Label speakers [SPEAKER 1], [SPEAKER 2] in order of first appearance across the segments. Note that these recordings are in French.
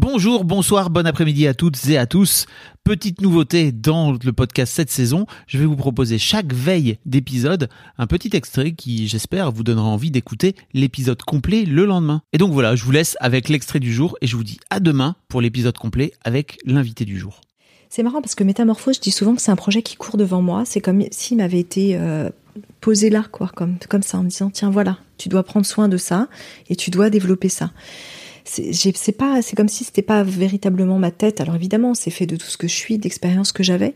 [SPEAKER 1] Bonjour, bonsoir, bon après-midi à toutes et à tous. Petite nouveauté dans le podcast cette saison, je vais vous proposer chaque veille d'épisode un petit extrait qui, j'espère, vous donnera envie d'écouter l'épisode complet le lendemain. Et donc voilà, je vous laisse avec l'extrait du jour et je vous dis à demain pour l'épisode complet avec l'invité du jour.
[SPEAKER 2] C'est marrant parce que Métamorphose, je dis souvent que c'est un projet qui court devant moi. C'est comme s'il m'avait été euh, posé là, quoi, comme, comme ça, en me disant tiens, voilà, tu dois prendre soin de ça et tu dois développer ça. C'est pas, c'est comme si c'était pas véritablement ma tête. Alors évidemment, c'est fait de tout ce que je suis, d'expériences que j'avais,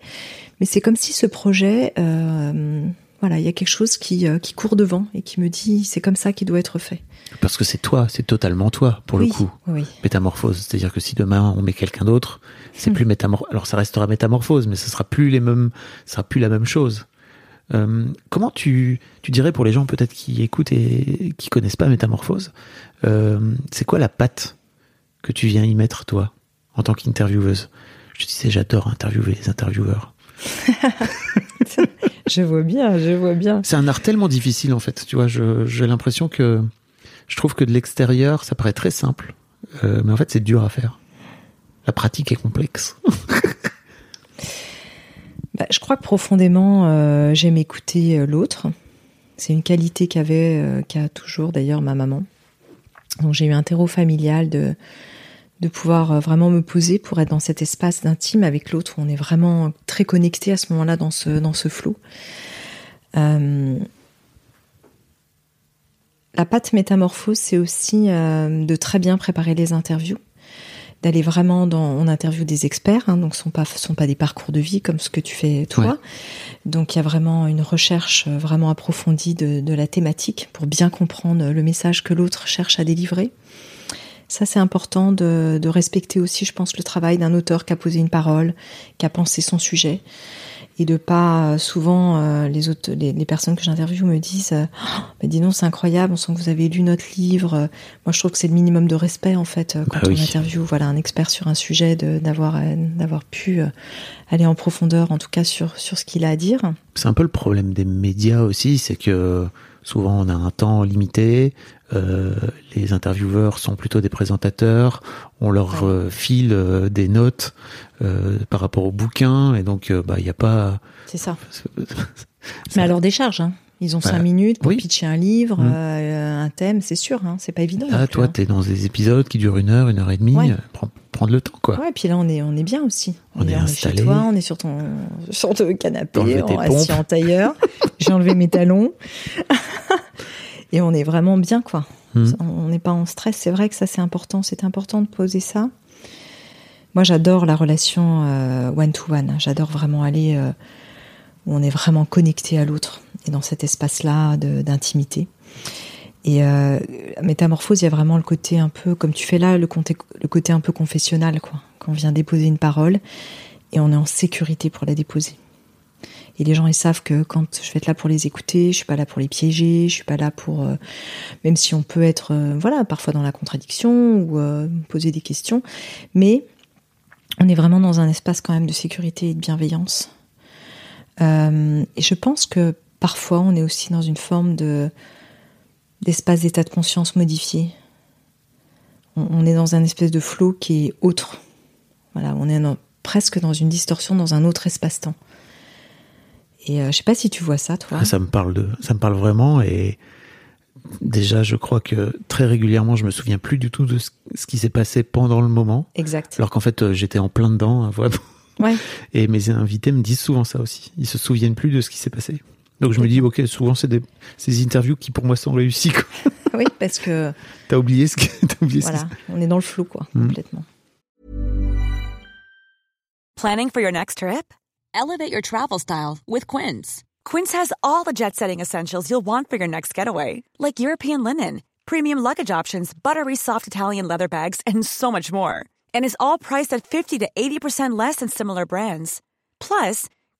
[SPEAKER 2] mais c'est comme si ce projet, euh, voilà, il y a quelque chose qui, euh, qui court devant et qui me dit c'est comme ça qu'il doit être fait.
[SPEAKER 1] Parce que c'est toi, c'est totalement toi pour
[SPEAKER 2] Oui,
[SPEAKER 1] le coup.
[SPEAKER 2] oui.
[SPEAKER 1] Métamorphose, c'est-à-dire que si demain on met quelqu'un d'autre, c'est
[SPEAKER 2] Hmm.
[SPEAKER 1] plus métamorphose. Alors ça restera métamorphose, mais ce sera plus les mêmes, ce sera plus la même chose. Euh, comment tu, tu dirais pour les gens peut-être qui écoutent et qui connaissent pas Métamorphose, euh, c'est quoi la patte que tu viens y mettre toi en tant qu'intervieweuse? Je te disais, j'adore interviewer les intervieweurs.
[SPEAKER 2] Je vois bien, je vois bien.
[SPEAKER 1] C'est un art tellement difficile en fait. Tu vois, j'ai l'impression que je trouve que de l'extérieur, ça paraît très simple, euh, mais en fait, c'est dur à faire. La pratique est complexe.
[SPEAKER 2] Bah, je crois que profondément, euh, j'aime écouter euh, l'autre. C'est une qualité qu'avait, euh, qu'a toujours d'ailleurs ma maman. Donc j'ai eu un terreau familial de de pouvoir vraiment me poser pour être dans cet espace d'intime avec l'autre on est vraiment très connecté à ce moment-là dans ce dans ce flot. La patte métamorphose, c'est aussi de très bien préparer les interviews, d'aller vraiment dans. On interviewe des experts, hein, donc ce sont pas sont pas des parcours de vie comme ce que tu fais toi.
[SPEAKER 1] Ouais.
[SPEAKER 2] Donc il y a vraiment une recherche euh, vraiment approfondie de, de la thématique pour bien comprendre le message que l'autre cherche à délivrer. Ça, c'est important de, de respecter aussi, je pense, le travail d'un auteur qui a posé une parole, qui a pensé son sujet. Et de pas, euh, souvent, euh, les, autres, les, les personnes que j'interviewe me disent euh, Oh, mais dis donc, c'est incroyable, on sent que vous avez lu notre livre. Moi, je trouve que c'est le minimum de respect, en fait, euh, quand
[SPEAKER 1] Bah oui.
[SPEAKER 2] on interviewe voilà, un expert sur un sujet, d'avoir d'avoir pu aller en profondeur, en tout cas, sur, sur ce qu'il a à dire.
[SPEAKER 1] C'est un peu le problème des médias aussi, c'est que souvent on a un temps limité, euh, les intervieweurs sont plutôt des présentateurs, on leur
[SPEAKER 2] Ouais.
[SPEAKER 1] euh, file euh, des notes par rapport au bouquin, et donc bah il y a pas.
[SPEAKER 2] C'est ça. Mais alors, des charges, hein. Ils ont
[SPEAKER 1] Bah,
[SPEAKER 2] cinq minutes pour
[SPEAKER 1] oui.
[SPEAKER 2] pitcher un livre,
[SPEAKER 1] Mm.
[SPEAKER 2] euh, un thème, c'est sûr, hein, c'est pas évident. plus,
[SPEAKER 1] toi,
[SPEAKER 2] hein.
[SPEAKER 1] t'es dans des épisodes qui durent une heure, une heure et demie,
[SPEAKER 2] Ouais.
[SPEAKER 1] prends- prendre le temps quoi.
[SPEAKER 2] Ouais, puis là, on est, on est bien aussi.
[SPEAKER 1] On est
[SPEAKER 2] chez
[SPEAKER 1] installé.
[SPEAKER 2] toi, on est sur ton, sur ton canapé, on assis en tailleur. J'ai enlevé mes talons. Et on est vraiment bien, quoi.
[SPEAKER 1] Mm.
[SPEAKER 2] On n'est pas en stress. C'est vrai que ça, c'est important. C'est important de poser ça. Moi, j'adore la relation euh, one-to-one. J'adore vraiment aller euh, où on est vraiment connecté à l'autre et dans cet espace-là d'intimité. Et euh, métamorphose, il y a vraiment le côté un peu, comme tu fais là, le côté, le côté un peu confessionnal, quoi. Quand on vient déposer une parole et on est en sécurité pour la déposer. Et les gens, ils savent que quand je vais être là pour les écouter, je suis pas là pour les piéger, je suis pas là pour, euh, même si on peut être, euh, voilà, parfois dans la contradiction ou poser des questions, mais on est vraiment dans un espace quand même de sécurité et de bienveillance. Et je pense que parfois, on est aussi dans une forme de d'espace d'état de conscience modifié. On, on est dans un espèce de flot qui est autre. Voilà, on est dans- presque dans une distorsion dans un autre espace-temps. Et euh, je sais pas si tu vois ça, toi.
[SPEAKER 1] Ça me parle de, ça me parle vraiment et déjà je crois que très régulièrement je me souviens plus du tout de ce, ce qui s'est passé pendant le moment,
[SPEAKER 2] Exact.
[SPEAKER 1] alors qu'en fait euh, j'étais en plein dedans, vraiment.
[SPEAKER 2] Ouais.
[SPEAKER 1] Et mes invités me disent souvent ça aussi. Ils se souviennent plus de ce qui s'est passé. Donc je me dis ok, souvent c'est des, ces interviews qui pour moi sont réussies. quoi.
[SPEAKER 2] oui, parce que
[SPEAKER 1] T'as oublié ce que, oublié ce
[SPEAKER 2] voilà, on est dans le flou, quoi,
[SPEAKER 1] Mm.
[SPEAKER 2] complètement.
[SPEAKER 3] Planning for your next trip? Elevate your travel style with Quince. Quince has all the jet setting essentials you'll want for your next getaway, like European linen, premium luggage options, buttery soft Italian leather bags, and so much more. And is all priced at 50 to 80% less than similar brands. Plus,